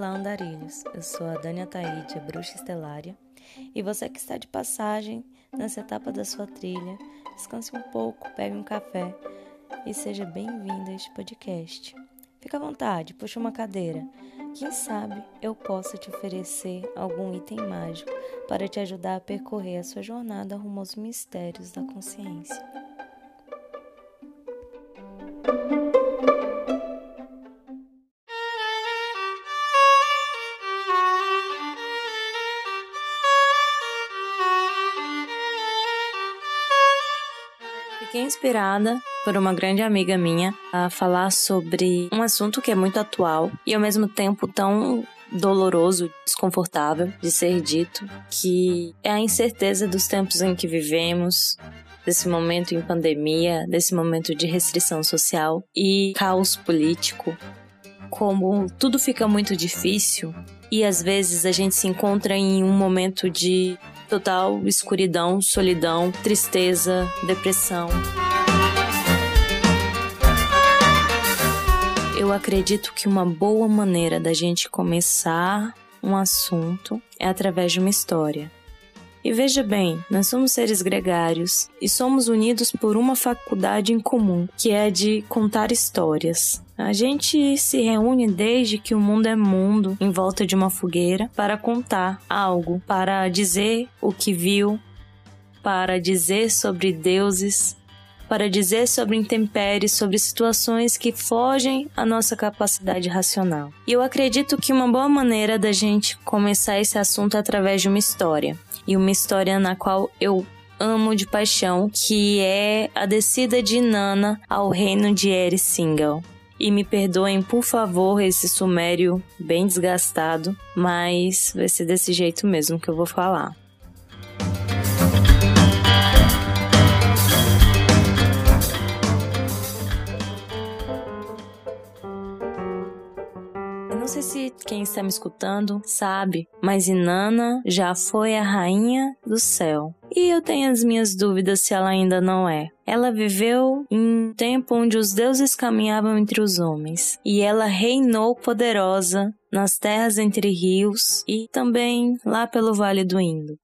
Olá, andarilhos! Eu sou a Dania Taíde, a bruxa estelária, e você que está de passagem nessa etapa da sua trilha, descanse um pouco, pegue um café e seja bem-vindo a este podcast. Fica à vontade, puxa uma cadeira. Quem sabe eu possa te oferecer algum item mágico para te ajudar a percorrer a sua jornada rumo aos mistérios da consciência. Inspirada por uma grande amiga minha a falar sobre um assunto que é muito atual e ao mesmo tempo tão doloroso, desconfortável de ser dito, que é a incerteza dos tempos em que vivemos, desse momento em pandemia, desse momento de restrição social e caos político. Como tudo fica muito difícil e às vezes a gente se encontra em um momento de total escuridão, solidão, tristeza, depressão. Eu acredito que uma boa maneira da gente começar um assunto é através de uma história. E veja bem, nós somos seres gregários e somos unidos por uma faculdade em comum, que é de contar histórias. A gente se reúne desde que o mundo é mundo em volta de uma fogueira para contar algo, para dizer o que viu, para dizer sobre deuses, para dizer sobre intempéries, sobre situações que fogem à nossa capacidade racional. E eu acredito que uma boa maneira da gente começar esse assunto é através de uma história. E uma história na qual eu amo de paixão, que é a descida de Nana ao reino de Eri Single. E me perdoem, por favor, esse sumério bem desgastado, mas vai ser desse jeito mesmo que eu vou falar. Não sei se quem está me escutando sabe, mas Inanna já foi a rainha do céu. E eu tenho as minhas dúvidas se ela ainda não é. Ela viveu em um tempo onde os deuses caminhavam entre os homens, e ela reinou poderosa nas terras entre rios e também lá pelo Vale do Indo.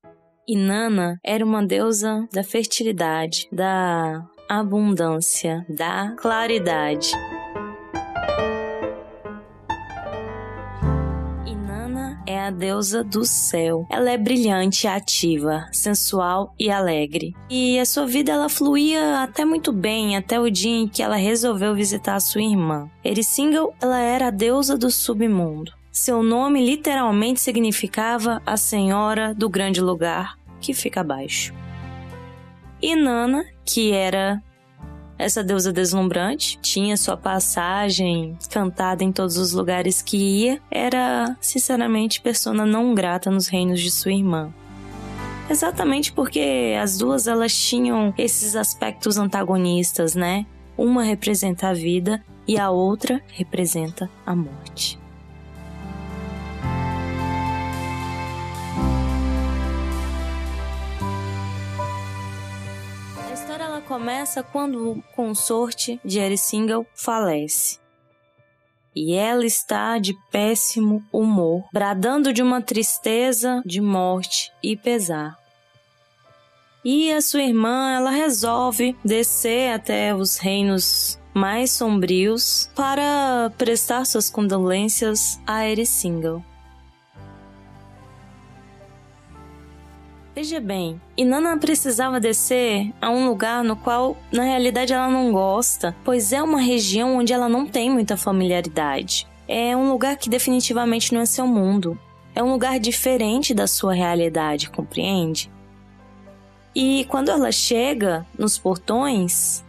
Inanna era uma deusa da fertilidade, da abundância, da claridade. A deusa do céu. Ela é brilhante, ativa, sensual e alegre. E a sua vida ela fluía até muito bem até o dia em que ela resolveu visitar a sua irmã. Erisingal, ela era a deusa do submundo. Seu nome literalmente significava a Senhora do Grande Lugar, que fica abaixo. E Nana, que era essa deusa deslumbrante tinha sua passagem cantada em todos os lugares que ia, era sinceramente persona não grata nos reinos de sua irmã. Exatamente porque as duas elas tinham esses aspectos antagonistas, né? Uma representa a vida e a outra representa a morte. Começa quando o consorte de Erisingal falece. E ela está de péssimo humor, bradando de uma tristeza, de morte e pesar. E a sua irmã, ela resolve descer até os reinos mais sombrios para prestar suas condolências a Erisingal. Veja bem, Inanna precisava descer a um lugar no qual, na realidade, ela não gosta, pois é uma região onde ela não tem muita familiaridade. É um lugar que definitivamente não é seu mundo. É um lugar diferente da sua realidade, compreende? E quando ela chega nos portões,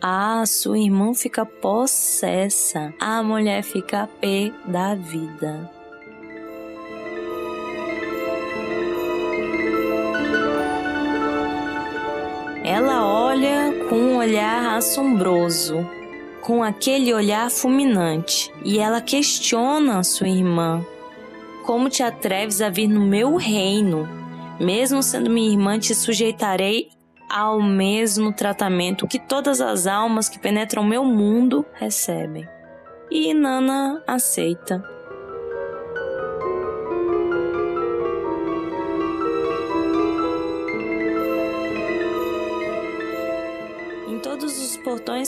a sua irmã fica possessa. A mulher fica pé da vida. Com um olhar assombroso, com aquele olhar fulminante, e ela questiona sua irmã: Como te atreves a vir no meu reino? Mesmo sendo minha irmã, te sujeitarei ao mesmo tratamento que todas as almas que penetram meu mundo recebem. E Nana aceita.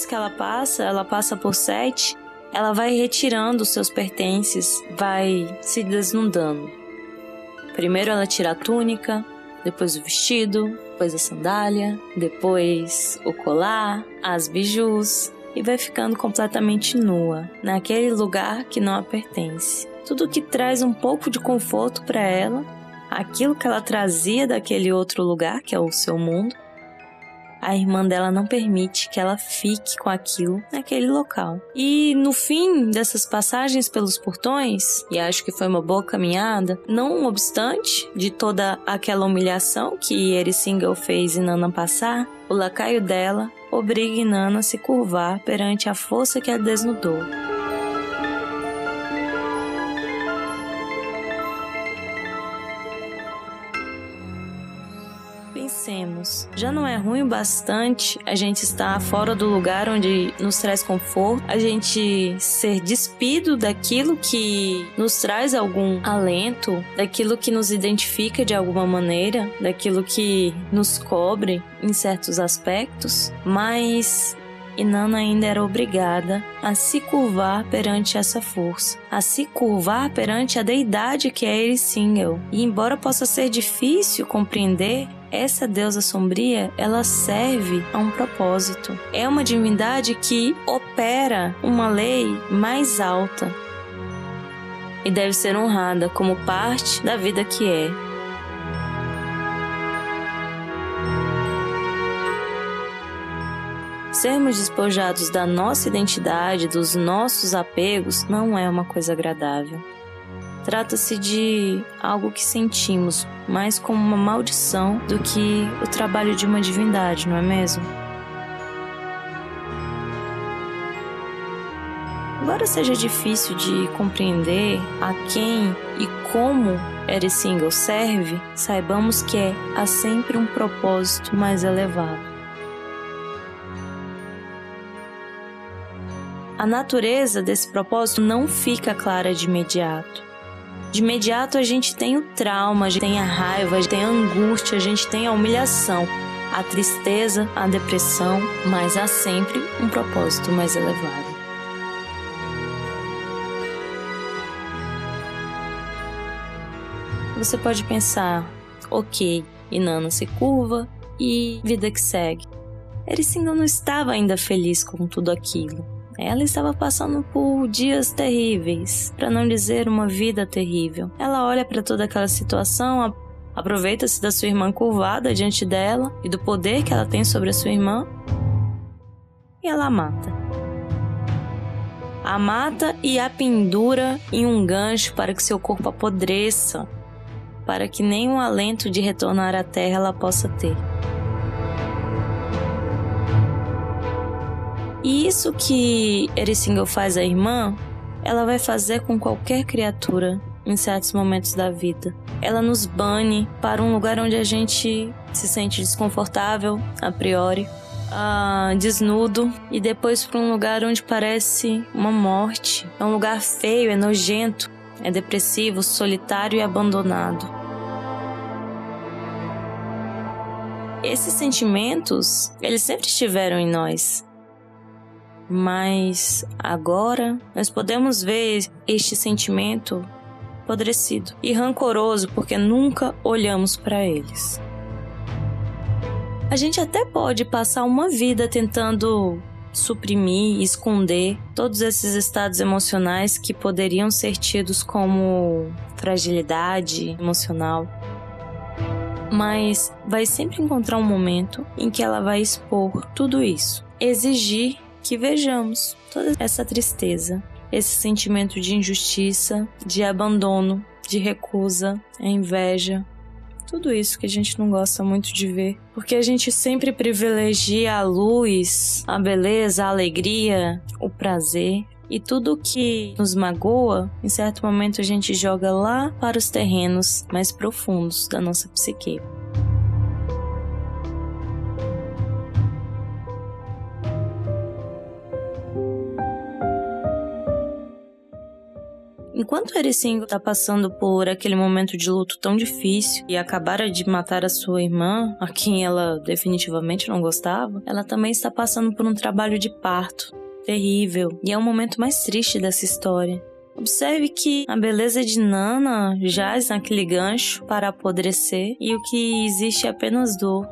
Portões que ela passa, ela passa por sete, ela vai retirando os seus pertences, vai se desnudando. Primeiro ela tira a túnica, depois o vestido, depois a sandália, depois o colar, as bijus e vai ficando completamente nua, naquele lugar que não a pertence. Tudo que traz um pouco de conforto para ela, aquilo que ela trazia daquele outro lugar, que é o seu mundo, a irmã dela não permite que ela fique com aquilo naquele local. E no fim dessas passagens pelos portões, e acho que foi uma boa caminhada, não obstante de toda aquela humilhação que Erisingle fez Nana passar, o lacaio dela obriga Inanna a se curvar perante a força que a desnudou. Pensemos, já não é ruim bastante a gente estar fora do lugar onde nos traz conforto, a gente ser despido daquilo que nos traz algum alento, daquilo que nos identifica de alguma maneira, daquilo que nos cobre em certos aspectos, mas Inanna ainda era obrigada a se curvar perante essa força, a se curvar perante a deidade que é Erisingel. E embora possa ser difícil compreender, essa deusa sombria, ela serve a um propósito. É uma divindade que opera uma lei mais alta e deve ser honrada como parte da vida que é. Sermos despojados da nossa identidade, dos nossos apegos, não é uma coisa agradável. Trata-se de algo que sentimos mais como uma maldição do que o trabalho de uma divindade, não é mesmo? Embora seja difícil de compreender a quem e como Single serve, saibamos que é, há sempre um propósito mais elevado. A natureza desse propósito não fica clara de imediato. De imediato a gente tem o trauma, a gente tem a raiva, a gente tem a angústia, a gente tem a humilhação, a tristeza, a depressão, mas há sempre um propósito mais elevado. Você pode pensar, ok, Inanna se curva e vida que segue. Ericinga não estava ainda feliz com tudo aquilo. Ela estava passando por dias terríveis, para não dizer uma vida terrível. Ela olha para toda aquela situação, aproveita-se da sua irmã curvada diante dela e do poder que ela tem sobre a sua irmã e ela a mata. A mata e a pendura em um gancho para que seu corpo apodreça, para que nenhum alento de retornar à terra ela possa ter. E isso que Erisingle faz à irmã, ela vai fazer com qualquer criatura em certos momentos da vida. Ela nos bane para um lugar onde a gente se sente desconfortável a priori, uh, desnudo, e depois para um lugar onde parece uma morte. É um lugar feio, é nojento, é depressivo, solitário e abandonado. Esses sentimentos, eles sempre estiveram em nós mas agora nós podemos ver este sentimento apodrecido e rancoroso porque nunca olhamos para eles. A gente até pode passar uma vida tentando suprimir, esconder todos esses estados emocionais que poderiam ser tidos como fragilidade emocional. Mas vai sempre encontrar um momento em que ela vai expor tudo isso, exigir que vejamos toda essa tristeza, esse sentimento de injustiça, de abandono, de recusa, a inveja, tudo isso que a gente não gosta muito de ver, porque a gente sempre privilegia a luz, a beleza, a alegria, o prazer. E tudo que nos magoa, em certo momento a gente joga lá para os terrenos mais profundos da nossa psique. Enquanto Ericingo está passando por aquele momento de luto tão difícil e acabara de matar a sua irmã, a quem ela definitivamente não gostava, ela também está passando por um trabalho de parto terrível e é o momento mais triste dessa história. Observe que a beleza de Nana jaz naquele gancho para apodrecer e o que existe é apenas dor.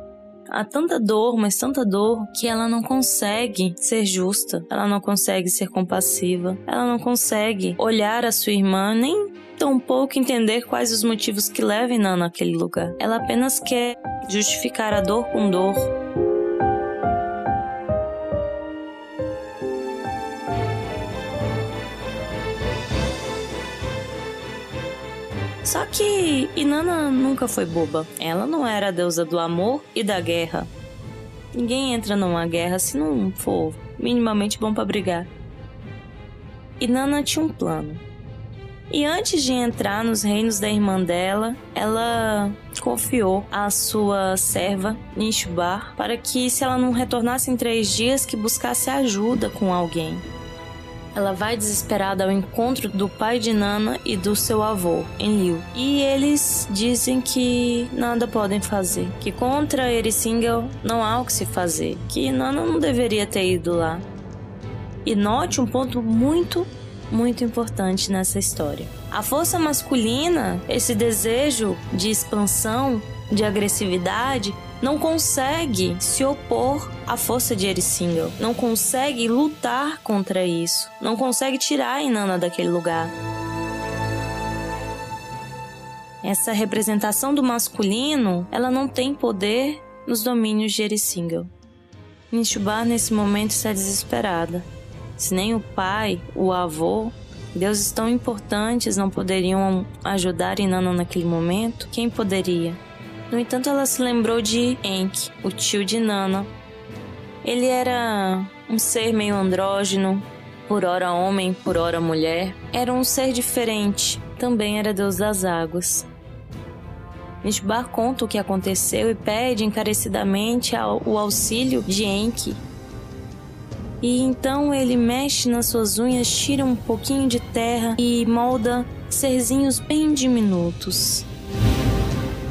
Há tanta dor, mas tanta dor, que ela não consegue ser justa, ela não consegue ser compassiva, ela não consegue olhar a sua irmã nem tampouco entender quais os motivos que levam Nana àquele lugar. Ela apenas quer justificar a dor com dor, Só que Inanna nunca foi boba. Ela não era a deusa do amor e da guerra. Ninguém entra numa guerra se não for minimamente bom para brigar. Inanna tinha um plano. E antes de entrar nos reinos da irmã dela, ela confiou a sua serva, Nishubar, para que se ela não retornasse em três dias, que buscasse ajuda com alguém. Ela vai desesperada ao encontro do pai de Nana e do seu avô, Enlil. E eles dizem que nada podem fazer, que contra Erissingel não há o que se fazer, que Nana não deveria ter ido lá. E note um ponto muito, muito importante nessa história. A força masculina, esse desejo de expansão, de agressividade, não consegue se opor à força de Erissingel, não consegue lutar contra isso, não consegue tirar a Inanna daquele lugar. Essa representação do masculino, ela não tem poder nos domínios de Erissingel. Nishubar nesse momento está desesperada. Se nem o pai, o avô, deuses tão importantes não poderiam ajudar Inanna naquele momento, quem poderia? No entanto, ela se lembrou de Enki, o tio de Nana. Ele era um ser meio andrógeno, por hora homem, por hora mulher. Era um ser diferente, também era deus das águas. Mishbar conta o que aconteceu e pede encarecidamente o auxílio de Enki. E então ele mexe nas suas unhas, tira um pouquinho de terra e molda serzinhos bem diminutos.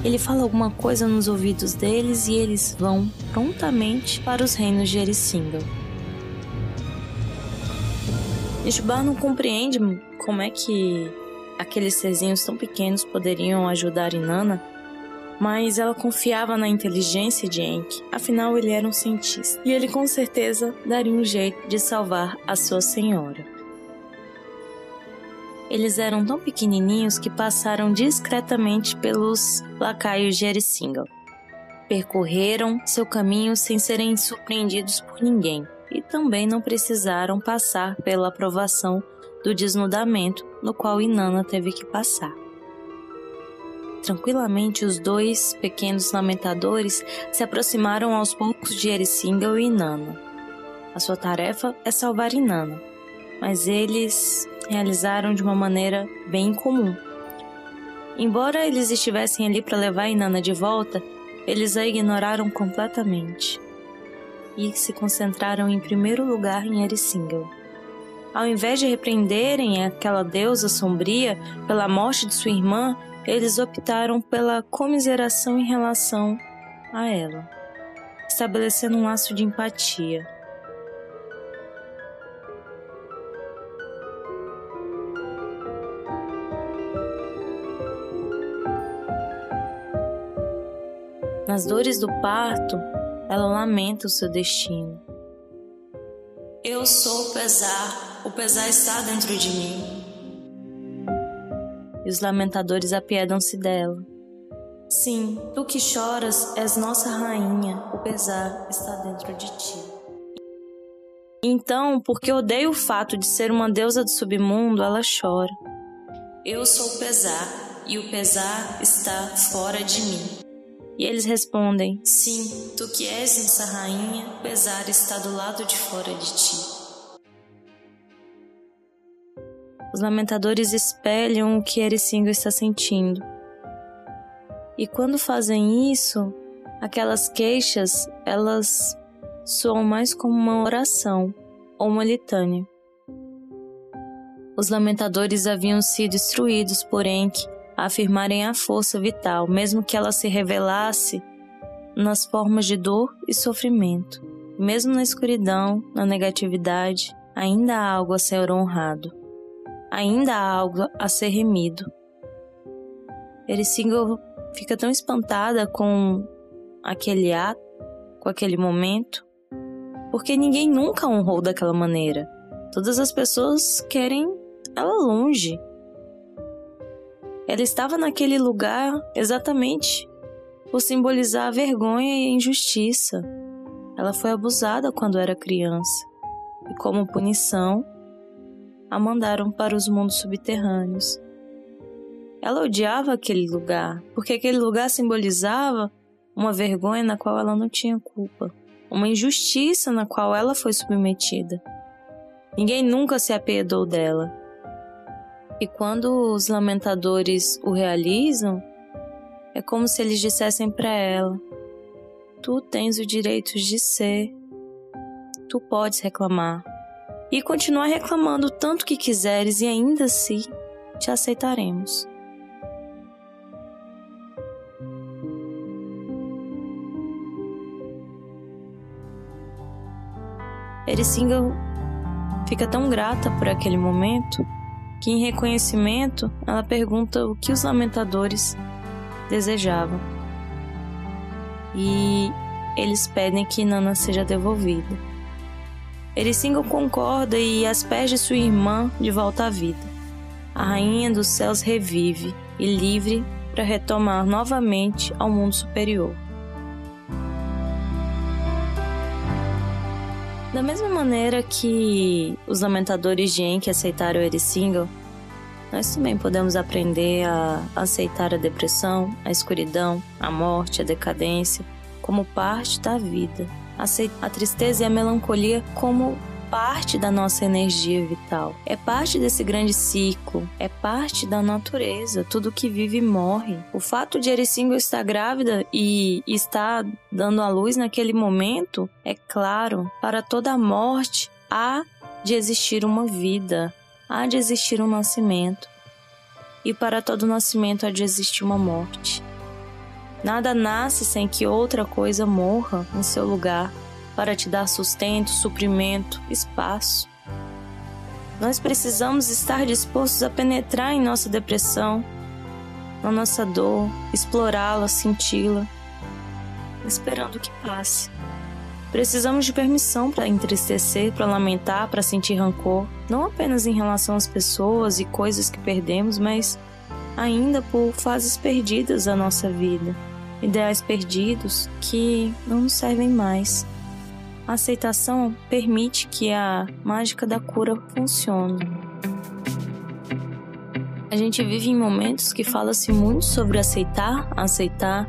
Ele fala alguma coisa nos ouvidos deles e eles vão prontamente para os reinos de Erissindel. Ishbar não compreende como é que aqueles serzinhos tão pequenos poderiam ajudar Inanna, mas ela confiava na inteligência de Enki, afinal ele era um cientista, e ele com certeza daria um jeito de salvar a sua senhora. Eles eram tão pequenininhos que passaram discretamente pelos lacaios de Erissingel. Percorreram seu caminho sem serem surpreendidos por ninguém e também não precisaram passar pela aprovação do desnudamento no qual Inanna teve que passar. Tranquilamente, os dois pequenos lamentadores se aproximaram aos poucos de Erissingel e Inanna. A sua tarefa é salvar Inanna, mas eles realizaram de uma maneira bem comum. Embora eles estivessem ali para levar Inanna de volta, eles a ignoraram completamente e se concentraram em primeiro lugar em Erissingel. Ao invés de repreenderem aquela deusa sombria pela morte de sua irmã, eles optaram pela comiseração em relação a ela, estabelecendo um laço de empatia. Nas dores do parto, ela lamenta o seu destino. Eu sou o pesar, o pesar está dentro de mim. E os lamentadores apiedam-se dela. Sim, tu que choras és nossa rainha, o pesar está dentro de ti. Então, porque odeia o fato de ser uma deusa do submundo, ela chora. Eu sou o pesar, e o pesar está fora de mim. E eles respondem: Sim, tu que és essa rainha, o pesar está do lado de fora de ti. Os lamentadores espelham o que Ericingo está sentindo. E quando fazem isso, aquelas queixas, elas soam mais como uma oração ou uma litânia. Os lamentadores haviam sido instruídos por Enki afirmarem a força vital, mesmo que ela se revelasse nas formas de dor e sofrimento. Mesmo na escuridão, na negatividade, ainda há algo a ser honrado. Ainda há algo a ser remido. Erisingle fica tão espantada com aquele ato, com aquele momento, porque ninguém nunca honrou daquela maneira. Todas as pessoas querem ela longe. Ela estava naquele lugar exatamente por simbolizar a vergonha e a injustiça. Ela foi abusada quando era criança e, como punição, a mandaram para os mundos subterrâneos. Ela odiava aquele lugar, porque aquele lugar simbolizava uma vergonha na qual ela não tinha culpa, uma injustiça na qual ela foi submetida. Ninguém nunca se apiedou dela. E quando os lamentadores o realizam, é como se eles dissessem para ela: Tu tens o direito de ser, tu podes reclamar. E continuar reclamando tanto que quiseres, e ainda assim te aceitaremos. Erisinga fica tão grata por aquele momento que, em reconhecimento, ela pergunta o que os lamentadores desejavam. E eles pedem que Nana seja devolvida. Erisinga concorda e as pés de sua irmã de volta à vida. A rainha dos céus revive e livre para retomar novamente ao mundo superior. Da mesma maneira que os lamentadores de Enki aceitaram Erisingle, nós também podemos aprender a aceitar a depressão, a escuridão, a morte, a decadência como parte da vida. Aceitar a tristeza e a melancolia como parte da nossa energia vital. É parte desse grande ciclo, é parte da natureza. Tudo que vive morre. O fato de Ericingo estar grávida e estar dando à luz naquele momento é claro, para toda a morte há de existir uma vida, há de existir um nascimento. E para todo nascimento há de existir uma morte. Nada nasce sem que outra coisa morra em seu lugar para te dar sustento, suprimento, espaço. Nós precisamos estar dispostos a penetrar em nossa depressão, na nossa dor, explorá-la, senti-la, esperando que passe. Precisamos de permissão para entristecer, para lamentar, para sentir rancor, não apenas em relação às pessoas e coisas que perdemos, mas ainda por fases perdidas da nossa vida, ideais perdidos que não nos servem mais. A aceitação permite que a mágica da cura funcione. A gente vive em momentos que fala-se muito sobre aceitar, aceitar,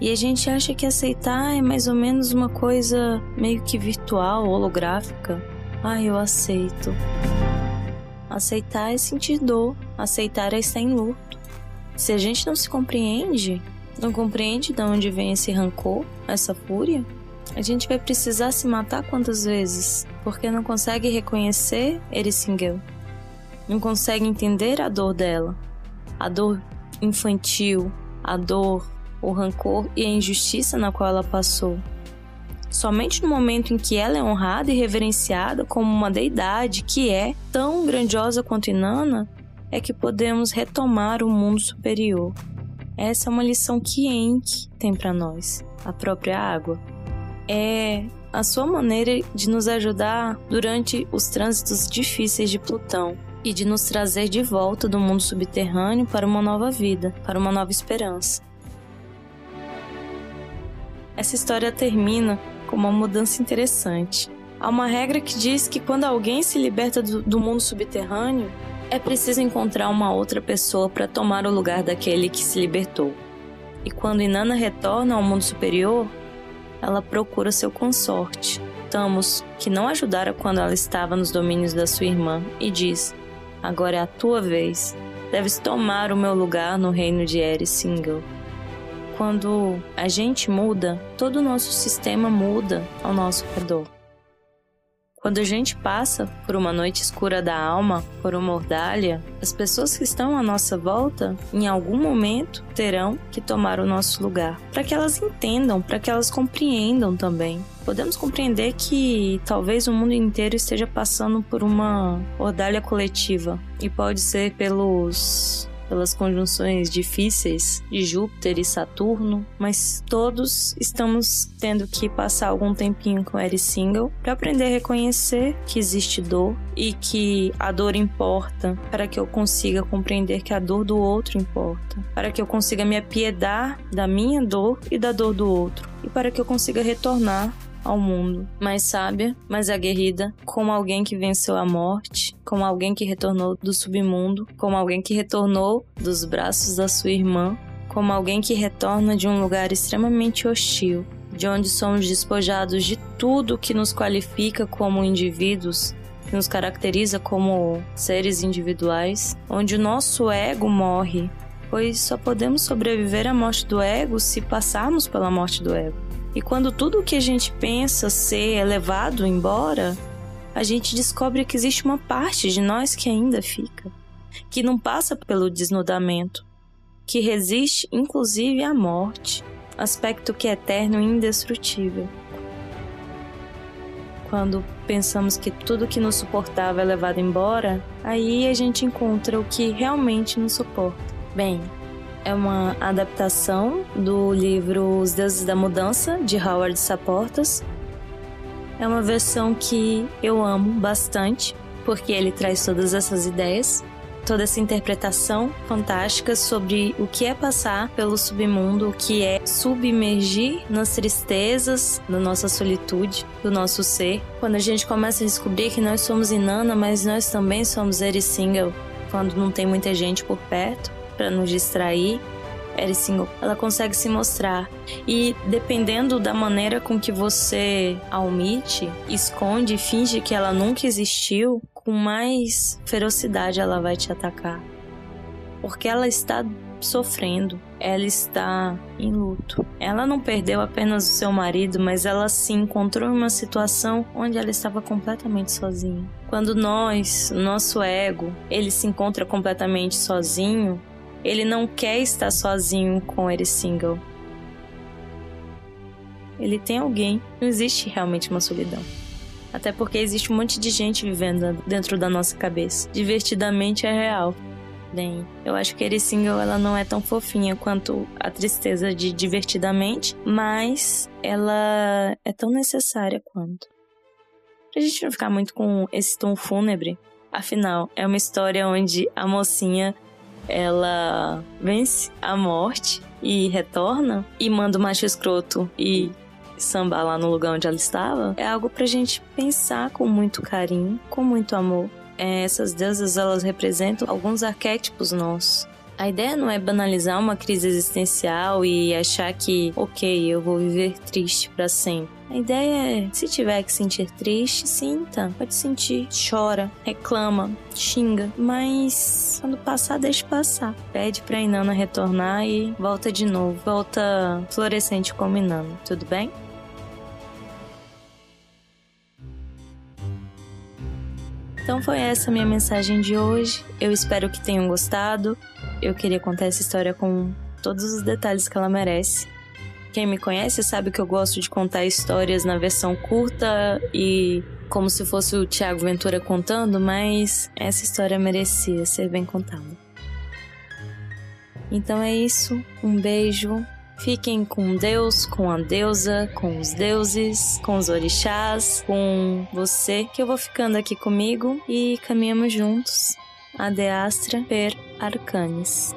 e a gente acha que aceitar é mais ou menos uma coisa meio que virtual, holográfica. Ah, eu aceito. Aceitar é sentir dor, aceitar é estar em luto. Se a gente não se compreende, não compreende de onde vem esse rancor, essa fúria, a gente vai precisar se matar quantas vezes? Porque não consegue reconhecer Erisinguel. Não consegue entender a dor dela. A dor infantil, a dor, o rancor e a injustiça na qual ela passou. Somente no momento em que ela é honrada e reverenciada como uma deidade que é tão grandiosa quanto Inanna, é que podemos retomar o mundo superior. Essa é uma lição que Enki tem para nós, a própria água é a sua maneira de nos ajudar durante os trânsitos difíceis de Plutão e de nos trazer de volta do mundo subterrâneo para uma nova vida, para uma nova esperança. Essa história termina com uma mudança interessante. Há uma regra que diz que quando alguém se liberta do, do mundo subterrâneo, é preciso encontrar uma outra pessoa para tomar o lugar daquele que se libertou. E quando Inanna retorna ao mundo superior, ela procura seu consorte, Tamos, que não ajudara quando ela estava nos domínios da sua irmã, e diz: Agora é a tua vez. Deves tomar o meu lugar no reino de Eris Single. Quando a gente muda, todo o nosso sistema muda ao nosso redor. Quando a gente passa por uma noite escura da alma, por uma ordalha, as pessoas que estão à nossa volta, em algum momento, terão que tomar o nosso lugar, para que elas entendam, para que elas compreendam também. Podemos compreender que talvez o mundo inteiro esteja passando por uma ordalha coletiva e pode ser pelos pelas conjunções difíceis de Júpiter e Saturno, mas todos estamos tendo que passar algum tempinho com Eri Single para aprender a reconhecer que existe dor e que a dor importa, para que eu consiga compreender que a dor do outro importa, para que eu consiga me apiedar da minha dor e da dor do outro, e para que eu consiga retornar ao mundo, mais sábia, mais aguerrida, como alguém que venceu a morte, como alguém que retornou do submundo, como alguém que retornou dos braços da sua irmã, como alguém que retorna de um lugar extremamente hostil, de onde somos despojados de tudo que nos qualifica como indivíduos, que nos caracteriza como seres individuais, onde o nosso ego morre, pois só podemos sobreviver à morte do ego se passarmos pela morte do ego. E quando tudo o que a gente pensa ser é levado embora, a gente descobre que existe uma parte de nós que ainda fica, que não passa pelo desnudamento, que resiste inclusive à morte, aspecto que é eterno e indestrutível. Quando pensamos que tudo que nos suportava é levado embora, aí a gente encontra o que realmente nos suporta. Bem, é uma adaptação do livro Os Deuses da Mudança, de Howard Saportas. É uma versão que eu amo bastante, porque ele traz todas essas ideias, toda essa interpretação fantástica sobre o que é passar pelo submundo, o que é submergir nas tristezas, na nossa solitude, do nosso ser. Quando a gente começa a descobrir que nós somos Inanna, mas nós também somos Eri Single, quando não tem muita gente por perto para nos distrair, Eri Single, ela consegue se mostrar. E dependendo da maneira com que você a omite, esconde, finge que ela nunca existiu, com mais ferocidade ela vai te atacar. Porque ela está sofrendo, ela está em luto. Ela não perdeu apenas o seu marido, mas ela se encontrou em uma situação onde ela estava completamente sozinha. Quando nós, nosso ego, ele se encontra completamente sozinho, ele não quer estar sozinho com ele single. Ele tem alguém. Não existe realmente uma solidão. Até porque existe um monte de gente vivendo dentro da nossa cabeça. Divertidamente é real. Bem, eu acho que ele single ela não é tão fofinha quanto a tristeza de divertidamente, mas ela é tão necessária quanto. Pra gente não ficar muito com esse tom fúnebre, afinal, é uma história onde a mocinha ela vence a morte e retorna e manda o macho escroto e sambar lá no lugar onde ela estava, é algo pra gente pensar com muito carinho, com muito amor. É, essas deusas, elas representam alguns arquétipos nossos. A ideia não é banalizar uma crise existencial e achar que, ok, eu vou viver triste para sempre. A ideia é, se tiver que sentir triste, sinta. Pode sentir, chora, reclama, xinga, mas quando passar, deixa passar. Pede pra Inanna retornar e volta de novo. Volta florescente como Inanna, tudo bem? Então foi essa minha mensagem de hoje. Eu espero que tenham gostado. Eu queria contar essa história com todos os detalhes que ela merece. Quem me conhece sabe que eu gosto de contar histórias na versão curta e como se fosse o Tiago Ventura contando, mas essa história merecia ser bem contada. Então é isso. Um beijo. Fiquem com Deus, com a deusa, com os deuses, com os orixás, com você, que eu vou ficando aqui comigo e caminhamos juntos. Adeastra per Arcanis.